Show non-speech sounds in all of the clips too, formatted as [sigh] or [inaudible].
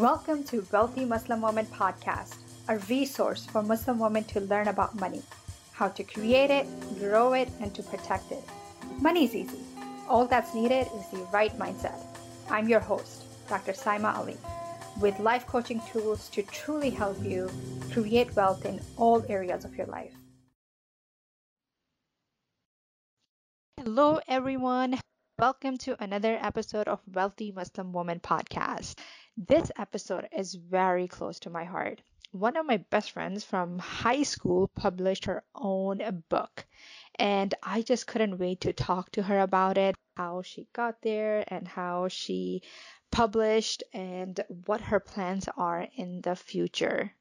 Welcome to Wealthy Muslim Woman Podcast, a resource for Muslim women to learn about money, how to create it, grow it, and to protect it. Money's easy. All that's needed is the right mindset. I'm your host, Dr. Saima Ali, with life coaching tools to truly help you create wealth in all areas of your life. Hello, everyone. Welcome to another episode of Wealthy Muslim Woman Podcast. This episode is very close to my heart. One of my best friends from high school published her own book, and I just couldn't wait to talk to her about it, how she got there, and how she published, and what her plans are in the future.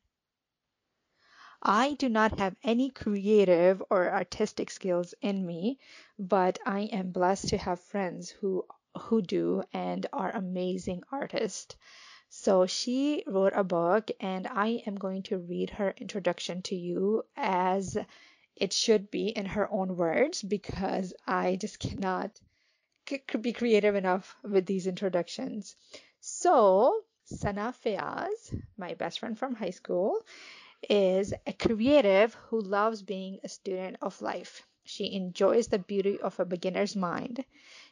I do not have any creative or artistic skills in me, but I am blessed to have friends who who do and are amazing artists. So she wrote a book, and I am going to read her introduction to you as it should be in her own words because I just cannot be creative enough with these introductions. So, Sana Fayaz, my best friend from high school, is a creative who loves being a student of life. She enjoys the beauty of a beginner's mind.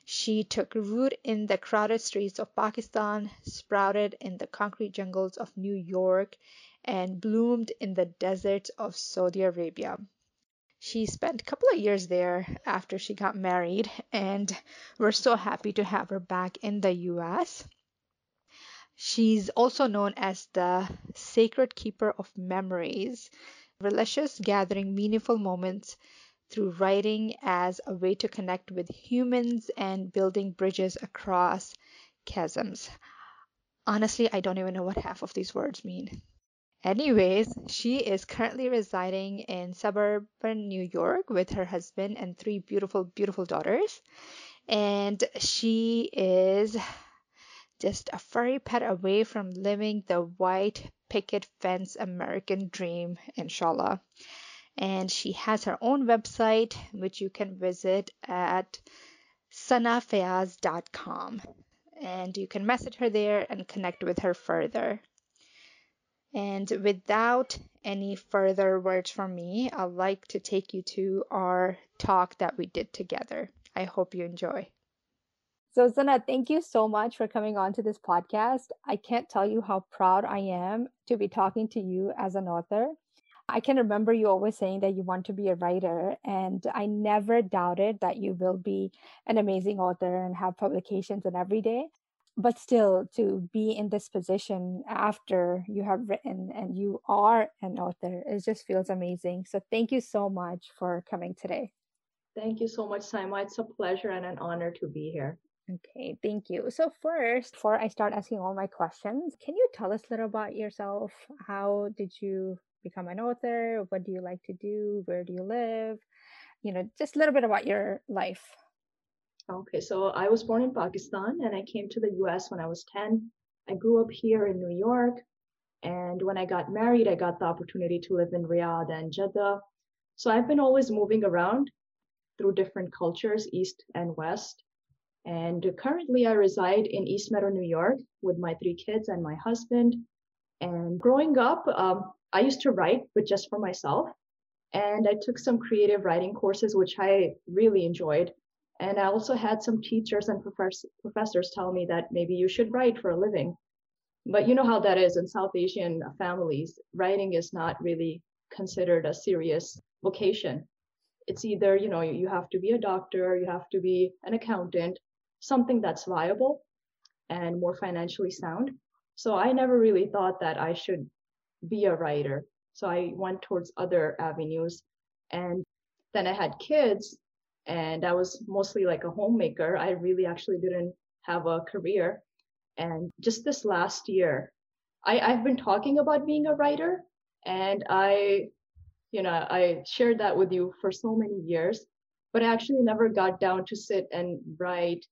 She took root in the crowded streets of Pakistan, sprouted in the concrete jungles of New York, and bloomed in the deserts of Saudi Arabia. She spent a couple of years there after she got married, and we're so happy to have her back in the US. She's also known as the sacred keeper of memories, religious gathering meaningful moments through writing as a way to connect with humans and building bridges across chasms. Honestly, I don't even know what half of these words mean. Anyways, she is currently residing in suburban New York with her husband and three beautiful, beautiful daughters. And she is just a furry pet away from living the white picket fence American dream, inshallah and she has her own website which you can visit at sanafayaz.com and you can message her there and connect with her further. And without any further words from me, I'd like to take you to our talk that we did together. I hope you enjoy. So, Sana, thank you so much for coming on to this podcast. I can't tell you how proud I am to be talking to you as an author. I can remember you always saying that you want to be a writer, and I never doubted that you will be an amazing author and have publications and every day. But still, to be in this position after you have written and you are an author, it just feels amazing. So, thank you so much for coming today. Thank you so much, Saima. It's a pleasure and an honor to be here. Okay, thank you. So first, before I start asking all my questions, can you tell us a little about yourself? How did you become an author? What do you like to do? Where do you live? You know, just a little bit about your life. Okay, so I was born in Pakistan and I came to the US when I was 10. I grew up here in New York. And when I got married, I got the opportunity to live in Riyadh and Jeddah. So I've been always moving around through different cultures, East and West. And currently, I reside in East Meadow, New York, with my three kids and my husband. And growing up, um, I used to write, but just for myself. And I took some creative writing courses, which I really enjoyed. And I also had some teachers and professor, professors tell me that maybe you should write for a living. But you know how that is in South Asian families. Writing is not really considered a serious vocation. It's either, you know, you have to be a doctor, you have to be an accountant, something that's viable and more financially sound. So I never really thought that I should be a writer. So I went towards other avenues. And then I had kids and I was mostly like a homemaker. I really actually didn't have a career. And just this last year, I, I've been talking about being a writer and I, you know, I shared that with you for so many years, but I actually never got down to sit and write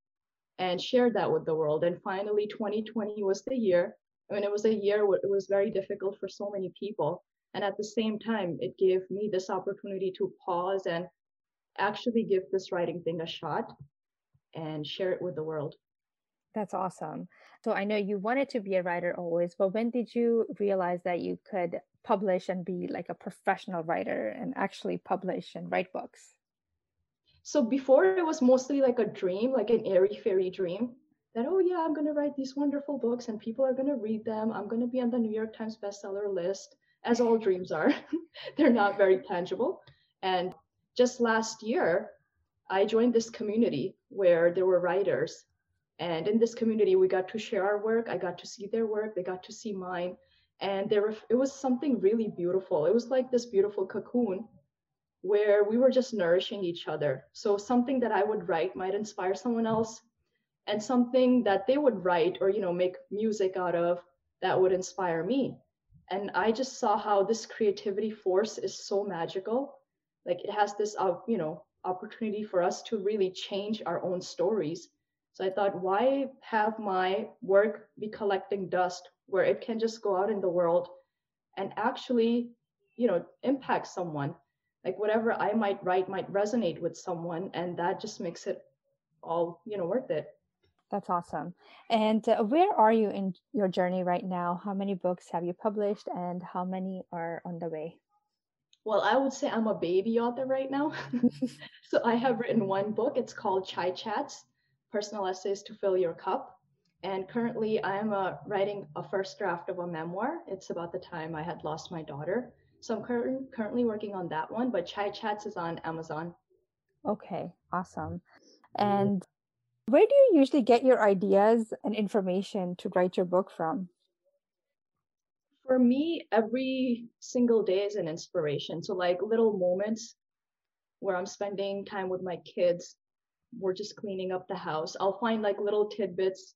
and share that with the world. And finally, 2020 was the year I mean, it was a year where it was very difficult for so many people. And at the same time, it gave me this opportunity to pause and actually give this writing thing a shot and share it with the world. That's awesome. So I know you wanted to be a writer always, but when did you realize that you could publish and be like a professional writer and actually publish and write books? So before it was mostly like a dream, like an airy fairy dream that, oh yeah, I'm going to write these wonderful books and people are going to read them. I'm going to be on the New York Times bestseller list, as all dreams are. [laughs] They're not very tangible. And just last year, I joined this community where there were writers and in this community, we got to share our work. I got to see their work. They got to see mine. And there were, it was something really beautiful. It was like this beautiful cocoon where we were just nourishing each other. So something that I would write might inspire someone else and something that they would write or, you know, make music out of that would inspire me. And I just saw how this creativity force is so magical. Like it has this, uh, you know, opportunity for us to really change our own stories so I thought, why have my work be collecting dust where it can just go out in the world and actually, you know, impact someone? Like whatever I might write might resonate with someone, and that just makes it all, you know, worth it. That's awesome. And uh, where are you in your journey right now? How many books have you published, and how many are on the way? Well, I would say I'm a baby author right now. [laughs] [laughs] so I have written one book. It's called Chai Chats personal essays to fill your cup. And currently, I am uh, writing a first draft of a memoir. It's about the time I had lost my daughter. So I'm cur- currently working on that one, but Chai Chats is on Amazon. Okay, awesome. And where do you usually get your ideas and information to write your book from? For me, every single day is an inspiration. So, like little moments where I'm spending time with my kids we're just cleaning up the house. I'll find like little tidbits,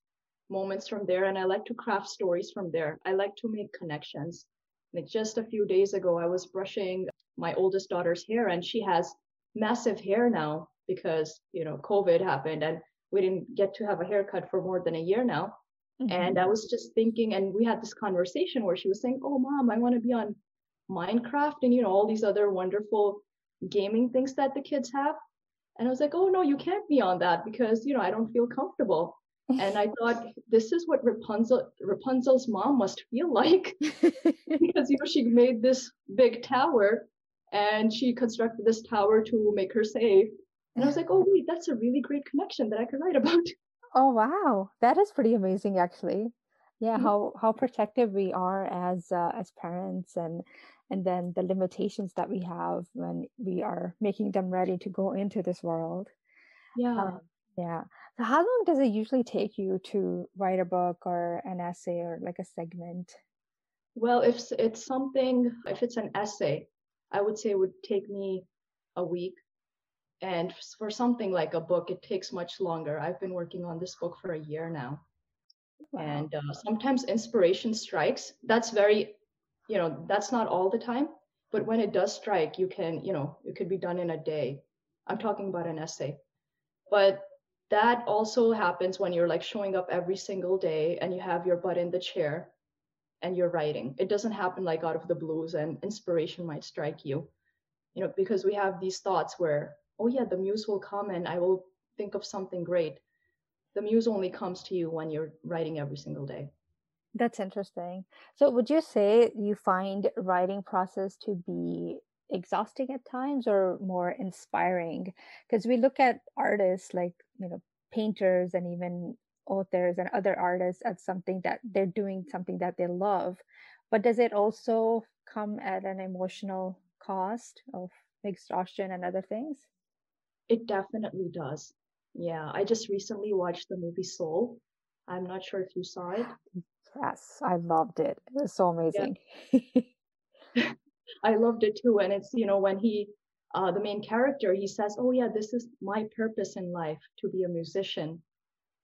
moments from there, and I like to craft stories from there. I like to make connections. Like just a few days ago, I was brushing my oldest daughter's hair, and she has massive hair now because you know COVID happened, and we didn't get to have a haircut for more than a year now. Mm-hmm. And I was just thinking, and we had this conversation where she was saying, "Oh, mom, I want to be on Minecraft and you know all these other wonderful gaming things that the kids have." And I was like, oh no, you can't be on that because you know I don't feel comfortable. And I thought [laughs] this is what Rapunzel Rapunzel's mom must feel like [laughs] because you know she made this big tower and she constructed this tower to make her safe. And I was like, oh wait, that's a really great connection that I could write about. [laughs] Oh wow, that is pretty amazing actually. Yeah, mm-hmm. how how protective we are as uh, as parents and and then the limitations that we have when we are making them ready to go into this world. Yeah. Um, yeah. So how long does it usually take you to write a book or an essay or like a segment? Well, if it's something, if it's an essay, I would say it would take me a week. And for something like a book, it takes much longer. I've been working on this book for a year now. Wow. And uh, sometimes inspiration strikes. That's very you know that's not all the time but when it does strike you can you know it could be done in a day i'm talking about an essay but that also happens when you're like showing up every single day and you have your butt in the chair and you're writing it doesn't happen like out of the blues and inspiration might strike you you know because we have these thoughts where oh yeah the muse will come and i will think of something great the muse only comes to you when you're writing every single day that's interesting. So would you say you find writing process to be exhausting at times or more inspiring? Because we look at artists like, you know, painters and even authors and other artists as something that they're doing something that they love. But does it also come at an emotional cost of exhaustion and other things? It definitely does. Yeah, I just recently watched the movie Soul. I'm not sure if you saw it. Yes, I loved it. It was so amazing. Yeah. [laughs] I loved it too. And it's, you know, when he, uh, the main character, he says, Oh, yeah, this is my purpose in life to be a musician.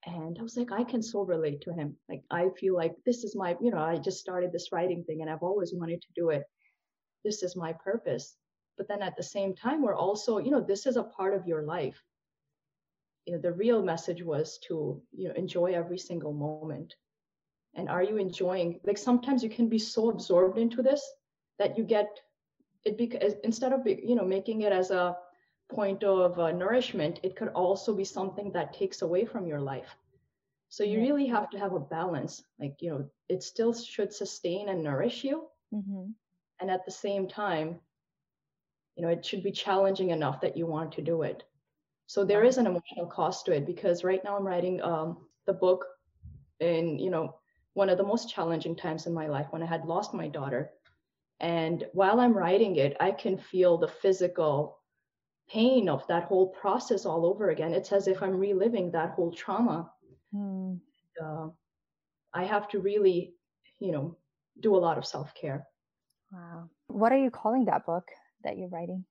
And I was like, I can so relate to him. Like, I feel like this is my, you know, I just started this writing thing and I've always wanted to do it. This is my purpose. But then at the same time, we're also, you know, this is a part of your life. You know, the real message was to, you know, enjoy every single moment and are you enjoying like sometimes you can be so absorbed into this that you get it because instead of you know making it as a point of uh, nourishment it could also be something that takes away from your life So you Yeah. really have to have a balance. Like, you know, it still should sustain and nourish you. Mm-hmm. And at the same time, you know, it should be challenging enough that you want to do it. So there is an emotional cost to it because right now I'm writing um, the book in, you know, one of the most challenging times in my life when I had lost my daughter. And while I'm writing it, I can feel the physical pain of that whole process all over again. It's as if I'm reliving that whole trauma. Mm. Uh, I have to really, you know, do a lot of self care. Wow. What are you calling that book that you're writing?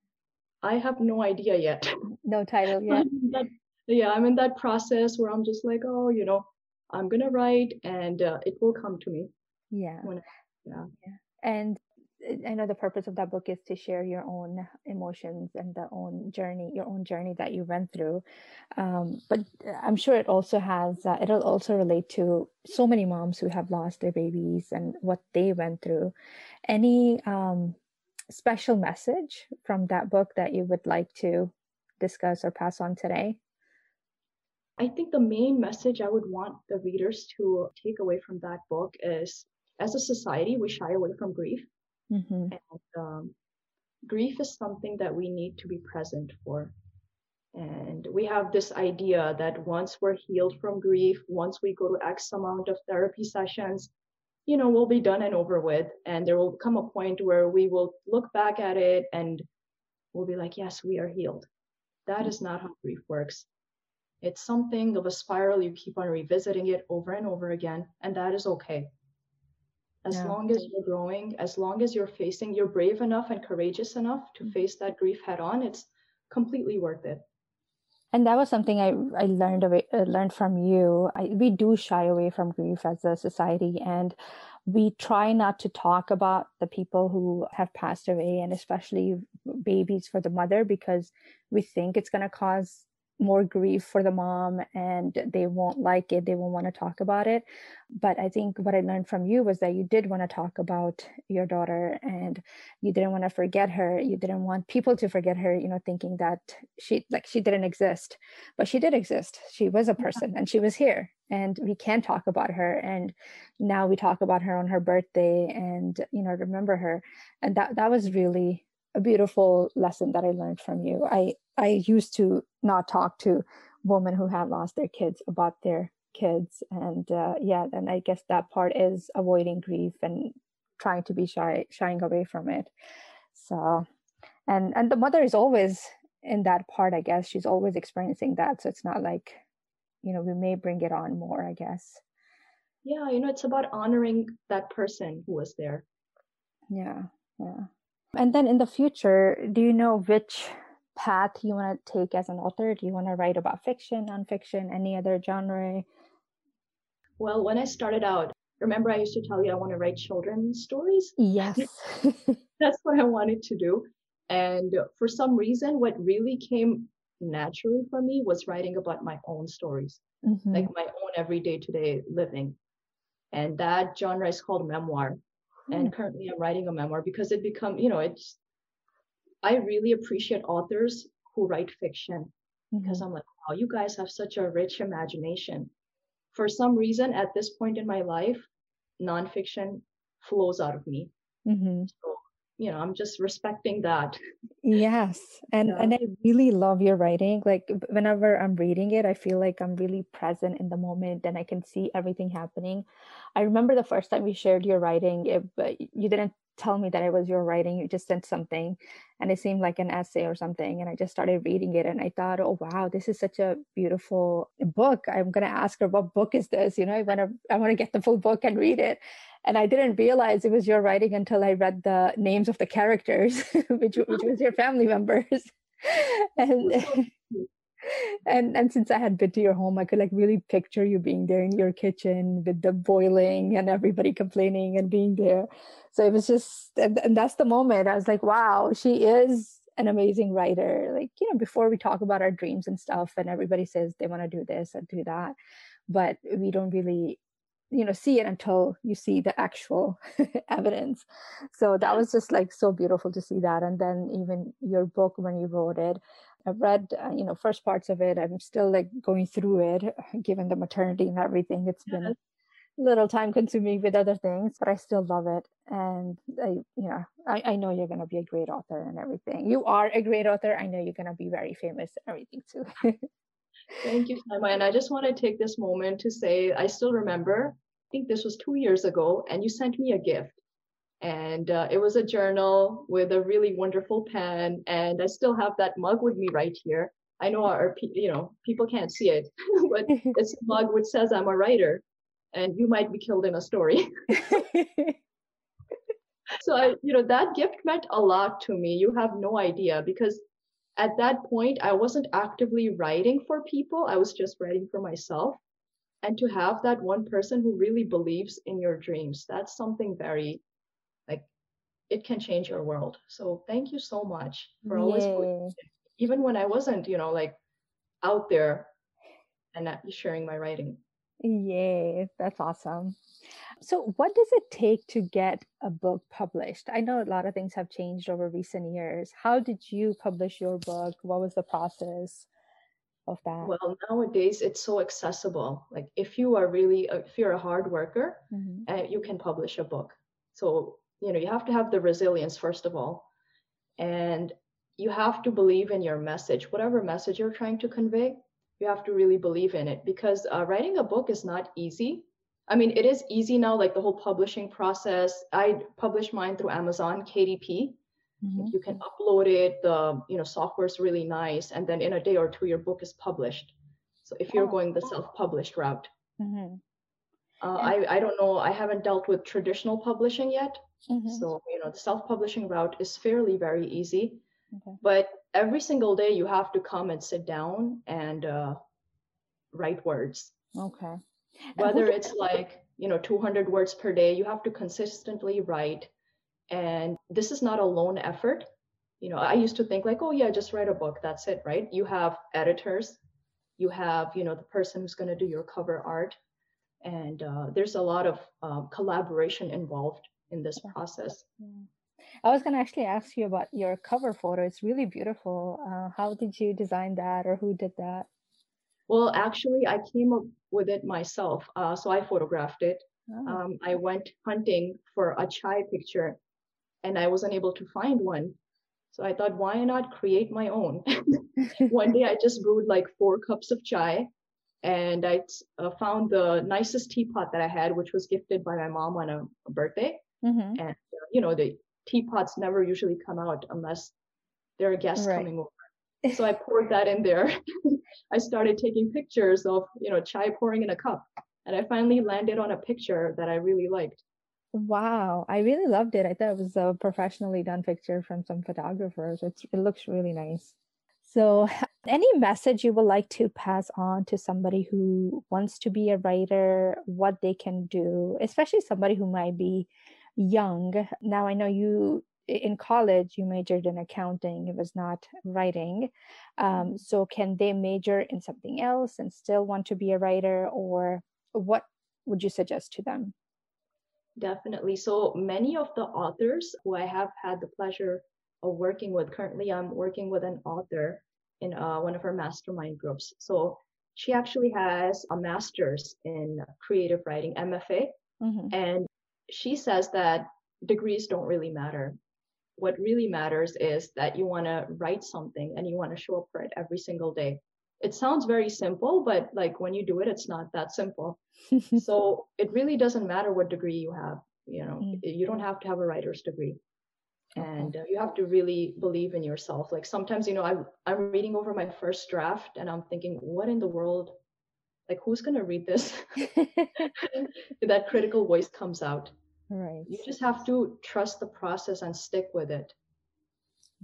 I have no idea yet. [laughs] No title I'm yet. that, yeah, I'm in that process where I'm just like, oh, you know, I'm gonna write and uh, it will come to me. Yeah. When, yeah. And uh, I know the purpose of that book is to share your own emotions and the own journey, your own journey that you went through. Um, but I'm sure it also has, uh, it'll also relate to so many moms who have lost their babies and what they went through. Any um, special message from that book that you would like to discuss or pass on today? I think the main message I would want the readers to take away from that book is as a society, we shy away from grief. Mm-hmm. And um, grief is something that we need to be present for. And we have this idea that once we're healed from grief, once we go to X amount of therapy sessions, you know, we'll be done and over with. And there will come a point where we will look back at it and we'll be like, yes, we are healed. That mm. is not how grief works. It's something of a spiral. You keep on revisiting it over and over again, and that is okay. As Yeah. long as you're growing, as long as you're facing, you're brave enough and courageous enough to mm. face that grief head on, it's completely worth it. And that was something I, I learned away, uh, learned from you. I, we do shy away from grief as a society, and we try not to talk about the people who have passed away, and especially babies for the mother, because we think it's going to cause more grief for the mom and they won't like it they won't want to talk about it. But i think what i learned from you was that you did want to talk about your daughter and you didn't want to forget her. You didn't want people to forget her you know thinking that she like she didn't exist. But she did exist. She was a person and she was here and we can talk about her and now we talk about her on her birthday and you know remember her. And that that was really a beautiful lesson that I learned from you. I I used to not talk to women who had lost their kids about their kids, and uh, yeah, and I guess that part is avoiding grief and trying to be shy, shying away from it. So, and and the mother is always in that part. I guess she's always experiencing that, so it's not like you know we may bring it on more. I guess. Yeah, you know, it's about honoring that person who was there. Yeah, yeah. And then in the future, do you know which path you want to take as an author? Do you want to write about fiction, nonfiction, any other genre? Well, when I started out, remember I used to tell you I want to write children's stories? Yes. [laughs] That's what I wanted to do. And for some reason, what really came naturally for me was writing about my own stories, mm-hmm. like my own everyday to day living. And that genre is called memoir and currently i'm writing a memoir because it become you know it's i really appreciate authors who write fiction because mm-hmm. i'm like wow you guys have such a rich imagination for some reason at this point in my life nonfiction flows out of me mm-hmm. so you know i'm just respecting that yes [laughs] and yeah. and i really love your writing like whenever i'm reading it i feel like i'm really present in the moment and i can see everything happening i remember the first time you shared your writing it, you didn't tell me that it was your writing you just sent something and it seemed like an essay or something and i just started reading it and i thought oh wow this is such a beautiful book i'm going to ask her what book is this you know i want to i want to get the full book and read it and I didn't realize it was your writing until I read the names of the characters, [laughs] which which [laughs] was your family members. [laughs] and and and since I had been to your home, I could like really picture you being there in your kitchen with the boiling and everybody complaining and being there. So it was just, and, and that's the moment I was like, wow, she is an amazing writer. Like you know, before we talk about our dreams and stuff, and everybody says they want to do this and do that, but we don't really you know see it until you see the actual [laughs] evidence so that was just like so beautiful to see that and then even your book when you wrote it I've read, uh, you know, first parts of it. I'm still like going through it, [laughs] given the maternity and everything. It's yes. been a little time consuming with other things, but I still love it. And I, you know, I, I know you're going to be a great author and everything. You are a great author. I know you're going to be very famous and everything too. Thank you, Saima. And I just want to take this moment to say I still remember, I think this was two years ago, and you sent me a gift. And uh, it was a journal with a really wonderful pen. And I still have that mug with me right here. I know our, you know, people can't see it, [laughs] but [laughs] it's a mug which says I'm a writer and you might be killed in a story. [laughs] so I, you know, that gift meant a lot to me. You have no idea because at that point I wasn't actively writing for people. I was just writing for myself. And to have that one person who really believes in your dreams, that's something very it can change your world. So thank you so much for always even when I wasn't, you know, like out there and sharing my writing. Yay, that's awesome. So, what does it take to get a book published? I know a lot of things have changed over recent years. How did you publish your book? What was the process of that? Well, nowadays it's so accessible. Like, if you are really, uh, if you're a hard worker, mm-hmm. uh, you can publish a book. So, you know, you have to have the resilience, first of all. And you have to believe in your message, whatever message you're trying to convey you have to really believe in it because uh, writing a book is not easy. I mean, it is easy now, like the whole publishing process. I publish mine through Amazon KDP. Mm-hmm. You can upload it. The you know software is really nice, and then in a day or two, your book is published. So if you're oh. going the self-published route, mm-hmm. Uh, I I don't know. I haven't dealt with traditional publishing yet. Mm-hmm. So you know the self-publishing route is fairly very easy. Okay. But every single day you have to come and sit down and uh, write words. Okay. Whether it's like, you know, 200 words per day, you have to consistently write. And this is not a lone effort. You know, I used to think like, oh, yeah, just write a book. That's it, right? You have editors, you have, you know, the person who's going to do your cover art. And uh, there's a lot of um, collaboration involved in this process. Yeah. I was going to actually ask you about your cover photo. It's really beautiful. Uh, how did you design that or who did that? Well, actually, I came up with it myself. Uh, so I photographed it. Oh. Um, I went hunting for a chai picture and I wasn't able to find one. So I thought, why not create my own? [laughs] one day I just brewed like four cups of chai and I uh, found the nicest teapot that I had, which was gifted by my mom on a, a birthday. Mm-hmm. And, uh, you know, the teapots never usually come out unless there are guests right. coming over. So I poured that in there. [laughs] I started taking pictures of, you know, chai pouring in a cup. And I finally landed on a picture that I really liked. Wow, I really loved it. I thought it was a professionally done picture from some photographers. It's, it looks really nice. So, any message you would like to pass on to somebody who wants to be a writer, what they can do, especially somebody who might be young. Now, I know you in college you majored in accounting it was not writing. Um, so can they major in something else and still want to be a writer or what would you suggest to them? Definitely. So many of the authors who i have had the pleasure of working with currently i'm working with an author in uh, one of her mastermind groups so she actually has a master's in creative writing mfa mm-hmm. and she says that degrees don't really matter. What really matters is that you want to write something and you want to show up for it every single day. It sounds very simple, but like when you do it, it's not that simple. [laughs] so it really doesn't matter what degree you have. You know, mm. you don't have to have a writer's degree. And uh, you have to really believe in yourself. Like sometimes, you know, I, I'm reading over my first draft and I'm thinking, what in the world? Like who's going to read this? [laughs] [laughs] That critical voice comes out. Right. You just have to trust the process and stick with it.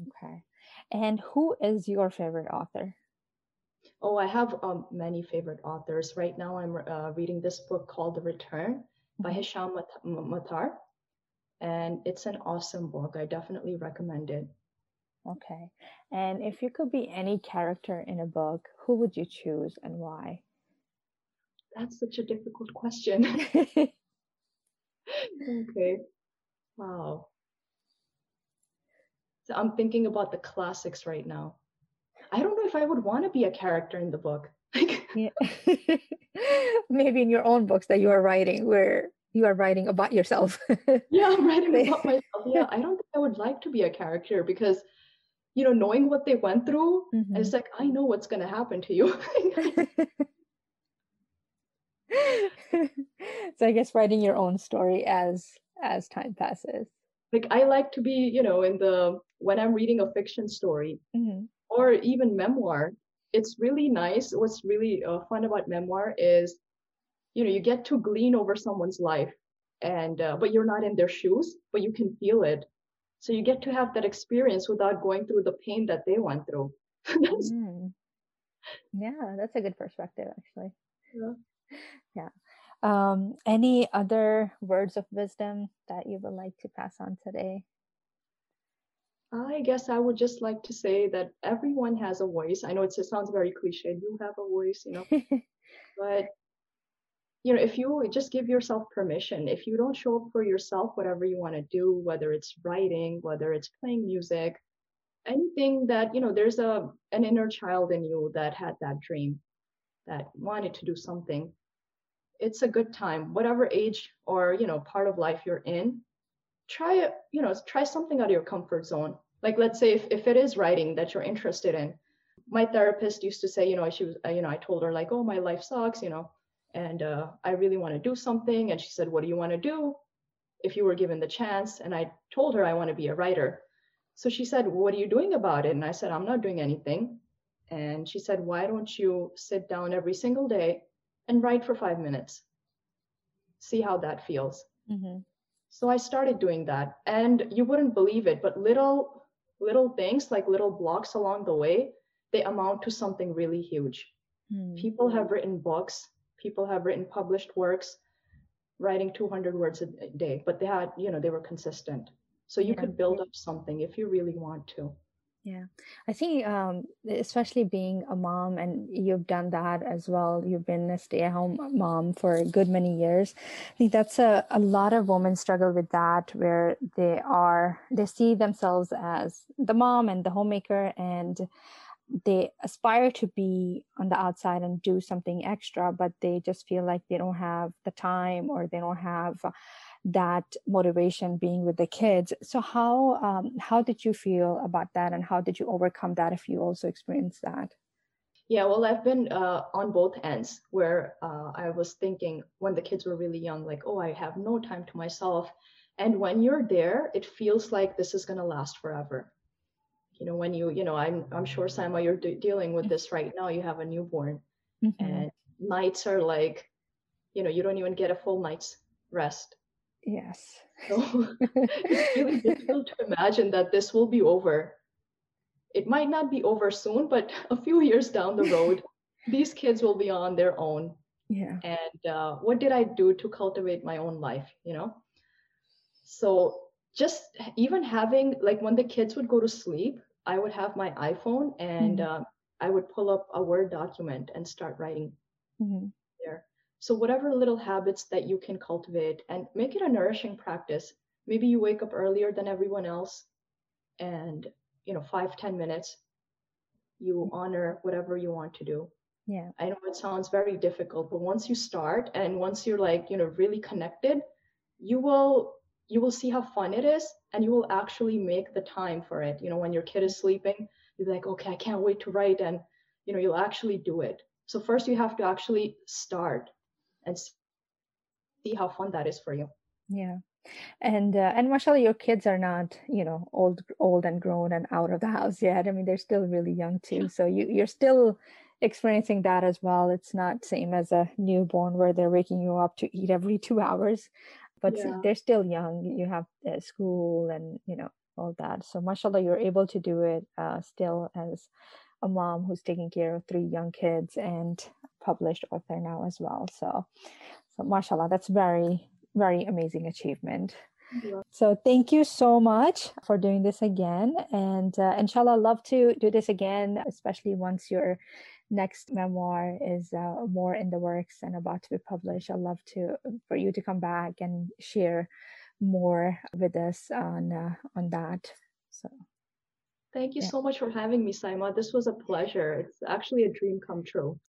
Okay. And who is your favorite author? Oh i have um, many favorite authors. Right now i'm uh, reading this book called the return mm-hmm. by hisham matar and it's an awesome book i definitely recommend it okay and if you could be any character in a book who would you choose and why that's such a difficult question. [laughs] okay. Wow. So I'm thinking about the classics right now. I don't know if I would want to be a character in the book. [laughs] [laughs] Maybe in your own books that you are writing, where you are writing about yourself. [laughs] yeah, I'm writing about myself. Yeah, I don't think I would like to be a character because, you know, knowing what they went through, mm-hmm. it's like I know what's going to happen to you. [laughs] so I guess writing your own story as as time passes. Like I like to be, you know, in the when I'm reading a fiction story mm-hmm. or even memoir, it's really nice. What's really uh, fun about memoir is, you know, you get to glean over someone's life, and uh, but you're not in their shoes, but you can feel it. So you get to have that experience without going through the pain that they went through. [laughs] mm. Yeah, that's a good perspective, actually. Yeah. Yeah. Um, any other words of wisdom that you would like to pass on today? I guess I would just like to say that everyone has a voice. I know it sounds very cliche. You have a voice, you know, [laughs] but you know, if you just give yourself permission, if you don't show up for yourself, whatever you want to do, whether it's writing, whether it's playing music, anything that you know, there's a an inner child in you that had that dream, that wanted to do something. It's a good time, whatever age or you know part of life you're in try you know, try something out of your comfort zone. Like let's say if, if it is writing that you're interested in. My therapist used to say, you know, she was, you know, I told her like, oh, my life sucks, you know, and uh, I really want to do something. And she said, what do you want to do if you were given the chance? And I told her I want to be a writer. So she said, what are you doing about it? And I said, I'm not doing anything. And she said, why don't you sit down every single day and write for five minutes? See how that feels. Mm-hmm. So I started doing that. And you wouldn't believe it, but little little things like little blocks along the way, they amount to something really huge. Mm. People have written books, people have written published works, writing 200 words a day, but they had, you know, they were consistent. So you yeah. could build up something if you really want to. Yeah, I think um, especially being a mom, and you've done that as well. You've been a stay-at-home mom for a good many years. I think that's a a lot of women struggle with that, where they are they see themselves as the mom and the homemaker, and they aspire to be on the outside and do something extra, but they just feel like they don't have the time or they don't have that motivation being with the kids. So how um, how did you feel about that and how did you overcome that if you also experienced that? Yeah well i've been uh, on both ends where uh, i was thinking when the kids were really young like oh i have no time to myself. And when you're there it feels like this is going to last forever you know when you you know i'm i'm sure Saima you're de- dealing with this right now you have a newborn mm-hmm. and nights are like you know you don't even get a full night's rest Yes. So [laughs] it's [laughs] really difficult to imagine that this will be over. It might not be over soon, but [laughs] a few years down the road, these kids will be on their own. Yeah. And uh, what did I do to cultivate my own life? You know. So just even having like when the kids would go to sleep, I would have my iPhone and mm-hmm. uh, I would pull up a Word document and start writing mm-hmm. there. So whatever little habits that you can cultivate and make it a nourishing practice. Maybe you wake up earlier than everyone else and you know, five, ten minutes, you honor whatever you want to do. Yeah. I know it sounds very difficult, but once you start and once you're like, you know, really connected, you will you will see how fun it is and you will actually make the time for it. You know, when your kid is sleeping, you're like, okay, I can't wait to write and you know, you'll actually do it. So first you have to actually start and see how fun that is for you. Yeah. And uh, and mashallah, your kids are not, you know, old old and grown and out of the house yet. I mean, they're still really young too. So you you're still experiencing that as well. It's not same as a newborn where they're waking you up to eat every two hours, but yeah. they're still young. You have uh, school and you know all that. So mashallah, you're able to do it uh, still as a mom who's taking care of three young kids and published author now as well. So, so mashallah, that's very, very amazing achievement. Yeah. So thank you so much for doing this again. And uh, inshallah, love to do this again, especially once your next memoir is uh, more in the works and about to be published. I'd love to for you to come back and share more with us on uh, on that. So Thank you Yeah. so much for having me, Saima. This was a pleasure. It's actually a dream come true.